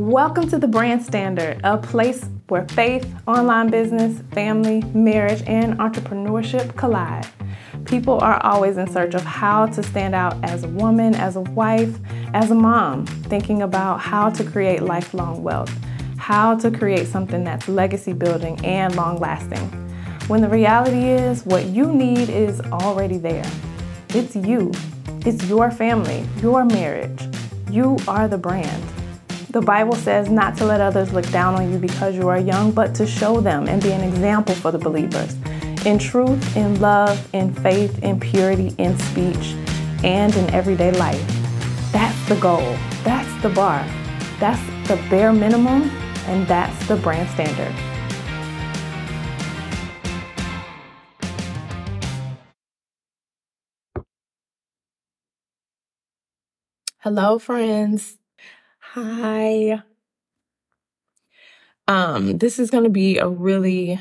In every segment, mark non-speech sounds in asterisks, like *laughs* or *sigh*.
Welcome to the Brand Standard, a place where faith, online business, family, marriage, and entrepreneurship collide. People are always in search of how to stand out as a woman, as a wife, as a mom, thinking about how to create lifelong wealth, how to create something that's legacy building and long lasting. When the reality is, what you need is already there. It's you, it's your family, your marriage. You are the brand. The Bible says not to let others look down on you because you are young, but to show them and be an example for the believers. In truth, in love, in faith, in purity, in speech, and in everyday life. That's the goal. That's the bar. That's the bare minimum, and that's the brand standard. Hello, friends. Hi. Um, this is going to be a really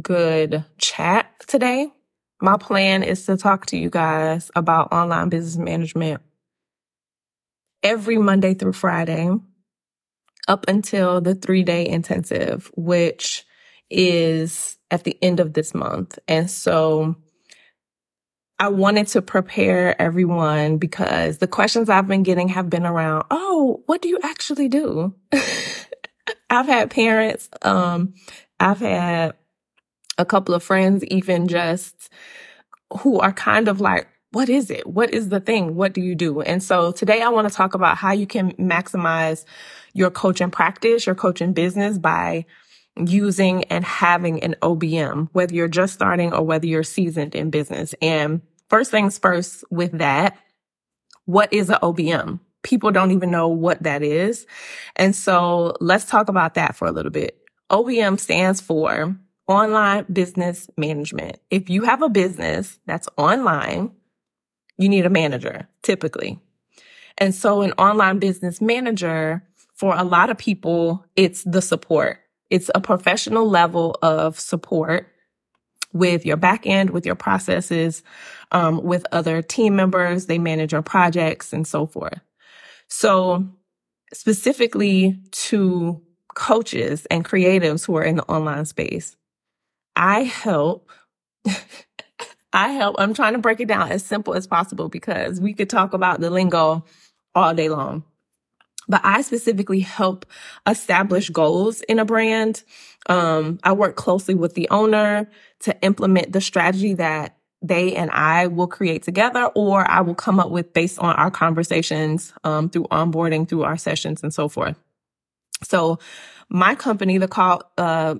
good chat today. My plan is to talk to you guys about online business management every Monday through Friday up until the three day intensive, which is at the end of this month. And so I wanted to prepare everyone because the questions I've been getting have been around, oh, what do you actually do? *laughs* I've had parents, um, I've had a couple of friends, even just who are kind of like, what is it? What is the thing? What do you do? And so today I want to talk about how you can maximize your coaching practice, your coaching business by using and having an OBM, whether you're just starting or whether you're seasoned in business. And First things first with that, what is an OBM? People don't even know what that is. And so let's talk about that for a little bit. OBM stands for online business management. If you have a business that's online, you need a manager typically. And so an online business manager for a lot of people, it's the support. It's a professional level of support with your back end, with your processes, um, with other team members. They manage your projects and so forth. So specifically to coaches and creatives who are in the online space, I help. *laughs* I help. I'm trying to break it down as simple as possible because we could talk about the lingo all day long. But I specifically help establish goals in a brand. Um, I work closely with the owner to implement the strategy that they and I will create together, or I will come up with based on our conversations um, through onboarding, through our sessions, and so forth. So, my company, the call, uh,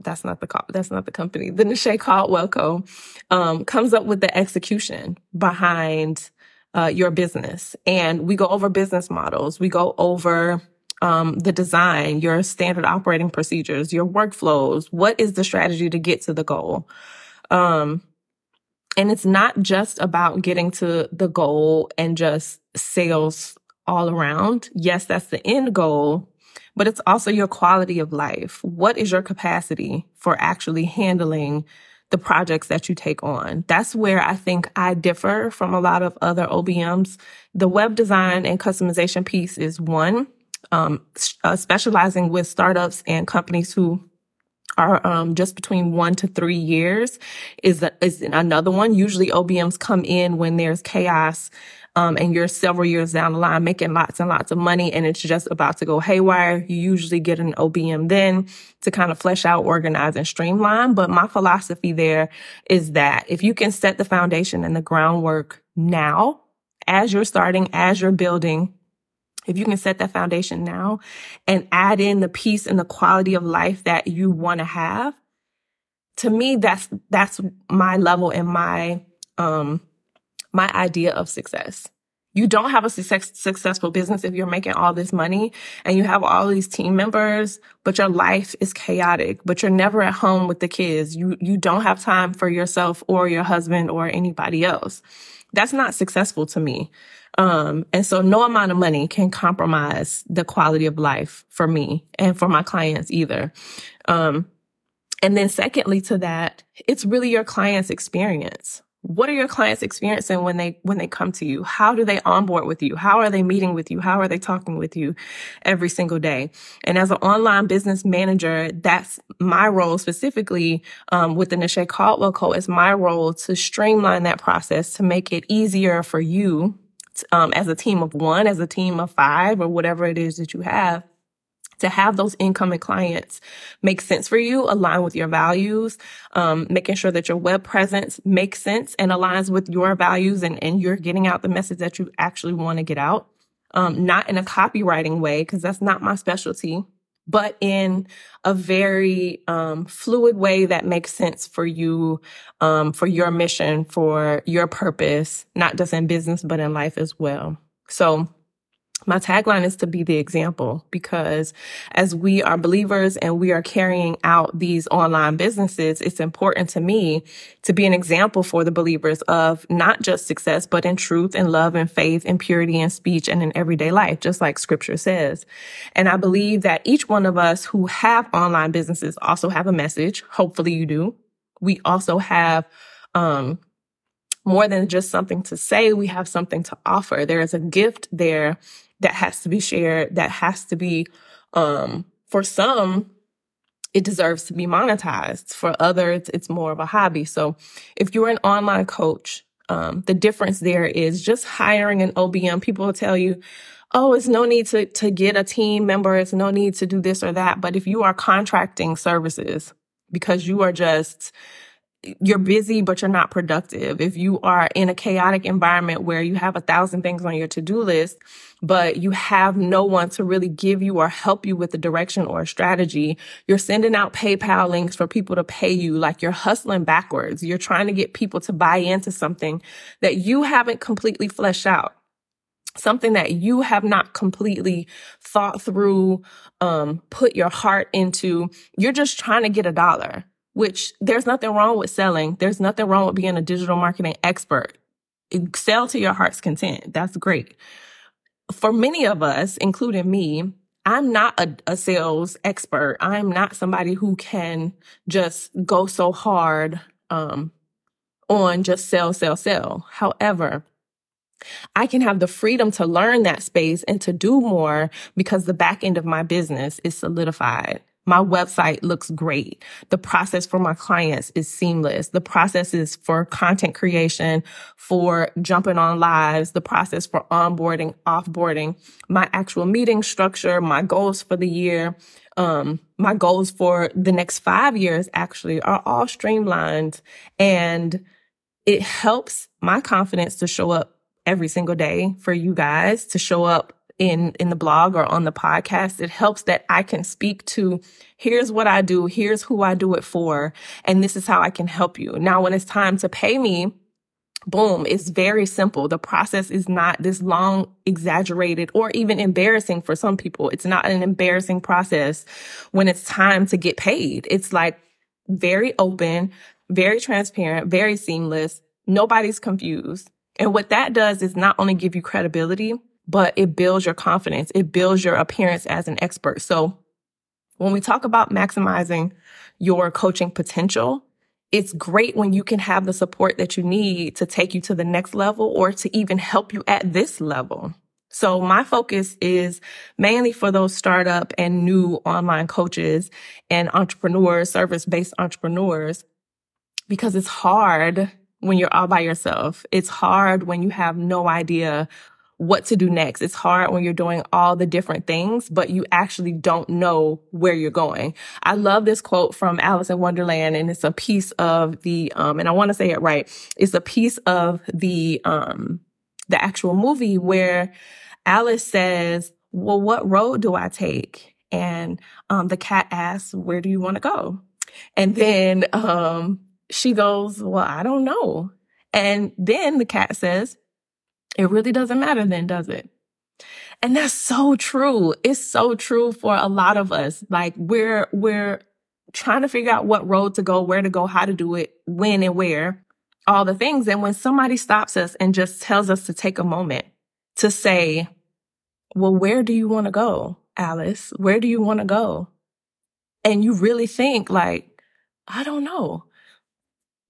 that's not the call, that's not the company, the Nisha Caldwell Co, um, comes up with the execution behind uh, your business, and we go over business models. We go over um, the design, your standard operating procedures, your workflows. What is the strategy to get to the goal? Um, and it's not just about getting to the goal and just sales all around. Yes, that's the end goal, but it's also your quality of life. What is your capacity for actually handling the projects that you take on? That's where I think I differ from a lot of other OBMs. The web design and customization piece is one, um, uh, specializing with startups and companies who are um, just between one to three years is, a, is another one. Usually OBMs come in when there's chaos. Um, and you're several years down the line making lots and lots of money and it's just about to go haywire. You usually get an OBM then to kind of flesh out, organize and streamline. But my philosophy there is that if you can set the foundation and the groundwork now, as you're starting, as you're building, if you can set that foundation now and add in the peace and the quality of life that you want to have, to me, that's, that's my level and my, um, my idea of success. You don't have a success, successful business if you're making all this money and you have all these team members, but your life is chaotic, but you're never at home with the kids. You, you don't have time for yourself or your husband or anybody else. That's not successful to me. Um, and so no amount of money can compromise the quality of life for me and for my clients either. Um, and then secondly to that, it's really your client's experience. What are your clients experiencing when they when they come to you? How do they onboard with you? How are they meeting with you? How are they talking with you every single day? And as an online business manager that's my role specifically um, with the Nashe Caldwell Co. is my role to streamline that process to make it easier for you um, as a team of one as a team of five or whatever it is that you have to have those incoming clients make sense for you, align with your values, um, making sure that your web presence makes sense and aligns with your values and, and you're getting out the message that you actually want to get out. Um, not in a copywriting way, because that's not my specialty, but in a very um, fluid way that makes sense for you, um, for your mission, for your purpose, not just in business, but in life as well. So my tagline is to be the example because as we are believers and we are carrying out these online businesses, it's important to me to be an example for the believers of not just success, but in truth and love and faith and purity and speech and in everyday life, just like scripture says. And I believe that each one of us who have online businesses also have a message. Hopefully you do. We also have, um, more than just something to say, we have something to offer. There is a gift there that has to be shared, that has to be, um, for some, it deserves to be monetized. For others, it's more of a hobby. So if you're an online coach, um, the difference there is just hiring an OBM. People will tell you, oh, it's no need to, to get a team member. It's no need to do this or that. But if you are contracting services because you are just you're busy, but you're not productive. If you are in a chaotic environment where you have a thousand things on your to-do list, but you have no one to really give you or help you with the direction or a strategy, you're sending out PayPal links for people to pay you. Like you're hustling backwards. You're trying to get people to buy into something that you haven't completely fleshed out something that you have not completely thought through, um, put your heart into. You're just trying to get a dollar which there's nothing wrong with selling. There's nothing wrong with being a digital marketing expert. Sell to your heart's content. That's great. For many of us, including me, I'm not a, a sales expert. I'm not somebody who can just go so hard um, on just sell, sell, sell. However, I can have the freedom to learn that space and to do more because the back end of my business is solidified. My website looks great. The process for my clients is seamless. The process is for content creation, for jumping on lives, the process for onboarding, offboarding, my actual meeting structure, my goals for the year, um, my goals for the next five years actually are all streamlined and it helps my confidence to show up every single day for you guys to show up in, in the blog or on the podcast. It helps that I can speak to here's what I do. Here's who I do it for. And this is how I can help you. Now, when it's time to pay me, boom, it's very simple. The process is not this long, exaggerated, or even embarrassing for some people. It's not an embarrassing process when it's time to get paid. It's like very open, very transparent, very seamless. Nobody's confused. And what that does is not only give you credibility, but it builds your confidence. It builds your appearance as an expert. So when we talk about maximizing your coaching potential, it's great when you can have the support that you need to take you to the next level or to even help you at this level. So my focus is mainly for those startup and new online coaches and entrepreneurs, service based entrepreneurs, because it's hard when you're all by yourself. It's hard when you have no idea what to do next. It's hard when you're doing all the different things, but you actually don't know where you're going. I love this quote from Alice in Wonderland, and it's a piece of the, um, and I want to say it right. It's a piece of the, um, the actual movie where Alice says, well, what road do I take? And, um, the cat asks, where do you want to go? And then, um, she goes, well, I don't know. And then the cat says, it really doesn't matter then, does it? And that's so true. It's so true for a lot of us. Like we're, we're trying to figure out what road to go, where to go, how to do it, when and where, all the things. And when somebody stops us and just tells us to take a moment to say, well, where do you want to go, Alice? Where do you want to go? And you really think like, I don't know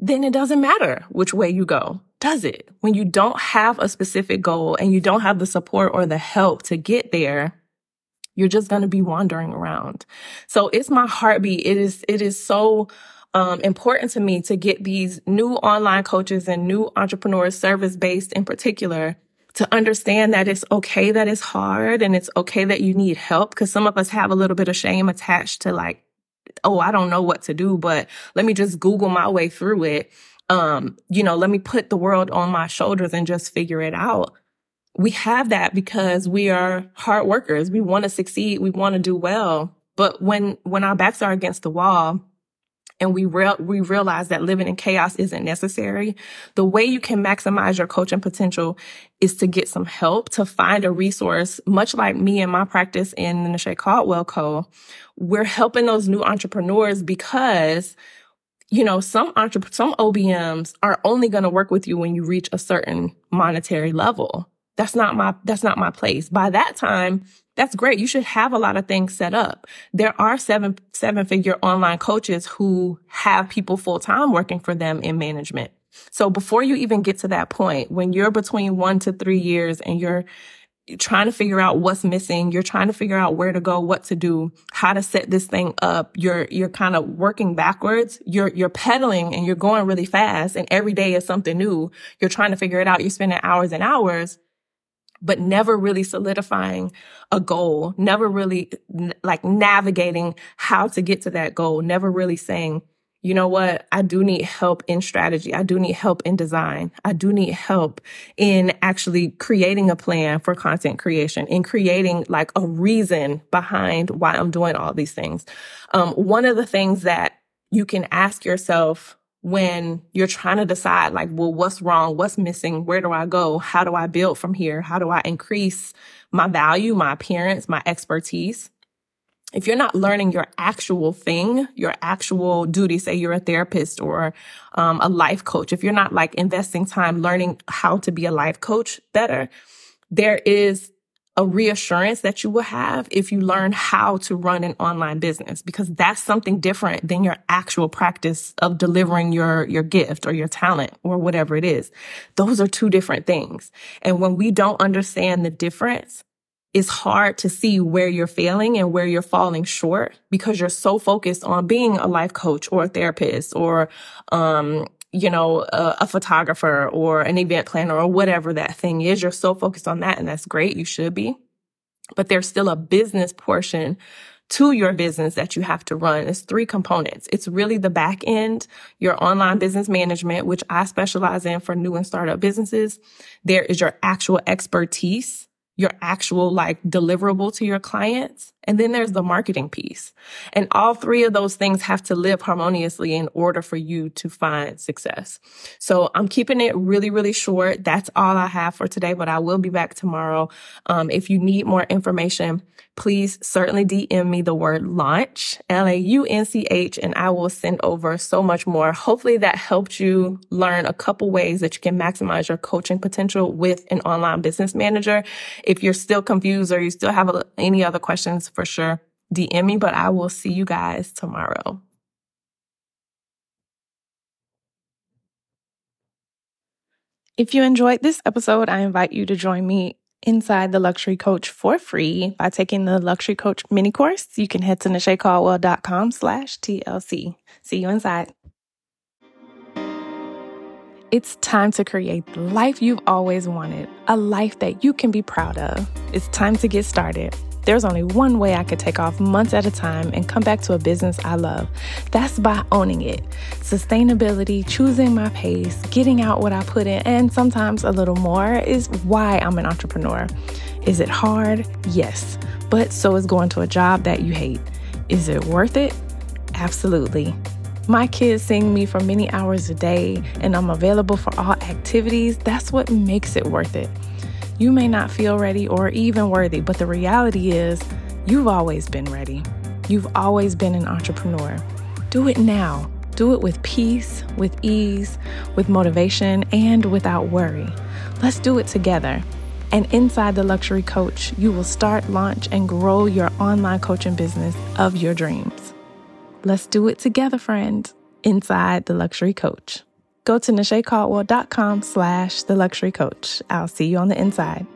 then it doesn't matter which way you go, does it? When you don't have a specific goal and you don't have the support or the help to get there, you're just going to be wandering around. So it's my heartbeat. It is, it is so um, important to me to get these new online coaches and new entrepreneurs, service based in particular, to understand that it's okay that it's hard and it's okay that you need help. Cause some of us have a little bit of shame attached to like, oh, I don't know what to do, but let me just Google my way through it. Um, you know, let me put the world on my shoulders and just figure it out. We have that because we are hard workers. We want to succeed. We want to do well. But when, when our backs are against the wall, and we we realize that living in chaos isn't necessary. The way you can maximize your coaching potential is to get some help, to find a resource, much like me and my practice in the Nashay Caldwell Co. We're helping those new entrepreneurs because you know, some entrep- some OBMs are only going to work with you when you reach a certain monetary level. That's not my, that's not my place. By that time, that's great. You should have a lot of things set up. There are seven, seven figure online coaches who have people full time working for them in management. So before you even get to that point, when you're between one to three years and you're trying to figure out what's missing, you're trying to figure out where to go, what to do, how to set this thing up, you're, you're kind of working backwards. You're, you're pedaling and you're going really fast and every day is something new. You're trying to figure it out. You're spending hours and hours but never really solidifying a goal, never really like navigating how to get to that goal, never really saying, you know what? I do need help in strategy. I do need help in design. I do need help in actually creating a plan for content creation, in creating like a reason behind why I'm doing all these things. Um, one of the things that you can ask yourself when you're trying to decide like, well, what's wrong? What's missing? Where do I go? How do I build from here? How do I increase my value, my appearance, my expertise? If you're not learning your actual thing, your actual duty, say you're a therapist or um, a life coach, if you're not like investing time learning how to be a life coach better, there is a reassurance that you will have if you learn how to run an online business because that's something different than your actual practice of delivering your your gift or your talent or whatever it is. Those are two different things. And when we don't understand the difference it's hard to see where you're failing and where you're falling short because you're so focused on being a life coach or a therapist or um, you know, a, a, photographer or an event planner or whatever that thing is. You're so focused on that and that's great. You should be. But there's still a business portion to your business that you have to run. It's three components. It's really the back end, your online business management, which I specialize in for new and startup businesses. There is your actual expertise your actual like deliverable to your clients. And then there's the marketing piece. And all three of those things have to live harmoniously in order for you to find success. So I'm keeping it really, really short. That's all I have for today, but I will be back tomorrow. Um, if you need more information, please certainly DM me the word launch, L-A-U-N-C-H, and I will send over so much more. Hopefully that helped you learn a couple ways that you can maximize your coaching potential with an online business manager. If you're still confused or you still have any other questions, for sure, DM me, but I will see you guys tomorrow. If you enjoyed this episode, I invite you to join me inside the Luxury Coach for free by taking the Luxury Coach mini course. You can head to nashaycaldwell.com slash TLC. See you inside. It's time to create the life you've always wanted, a life that you can be proud of. It's time to get started. There's only one way I could take off months at a time and come back to a business I love. That's by owning it. Sustainability, choosing my pace, getting out what I put in, and sometimes a little more is why I'm an entrepreneur. Is it hard? Yes. But so is going to a job that you hate. Is it worth it? Absolutely. My kids sing me for many hours a day, and I'm available for all activities. That's what makes it worth it. You may not feel ready or even worthy, but the reality is you've always been ready. You've always been an entrepreneur. Do it now. Do it with peace, with ease, with motivation, and without worry. Let's do it together. And inside the Luxury Coach, you will start, launch, and grow your online coaching business of your dreams. Let's do it together, friends, inside the Luxury Coach. Go to NashaeCaldwell.com slash the luxury coach. I'll see you on the inside.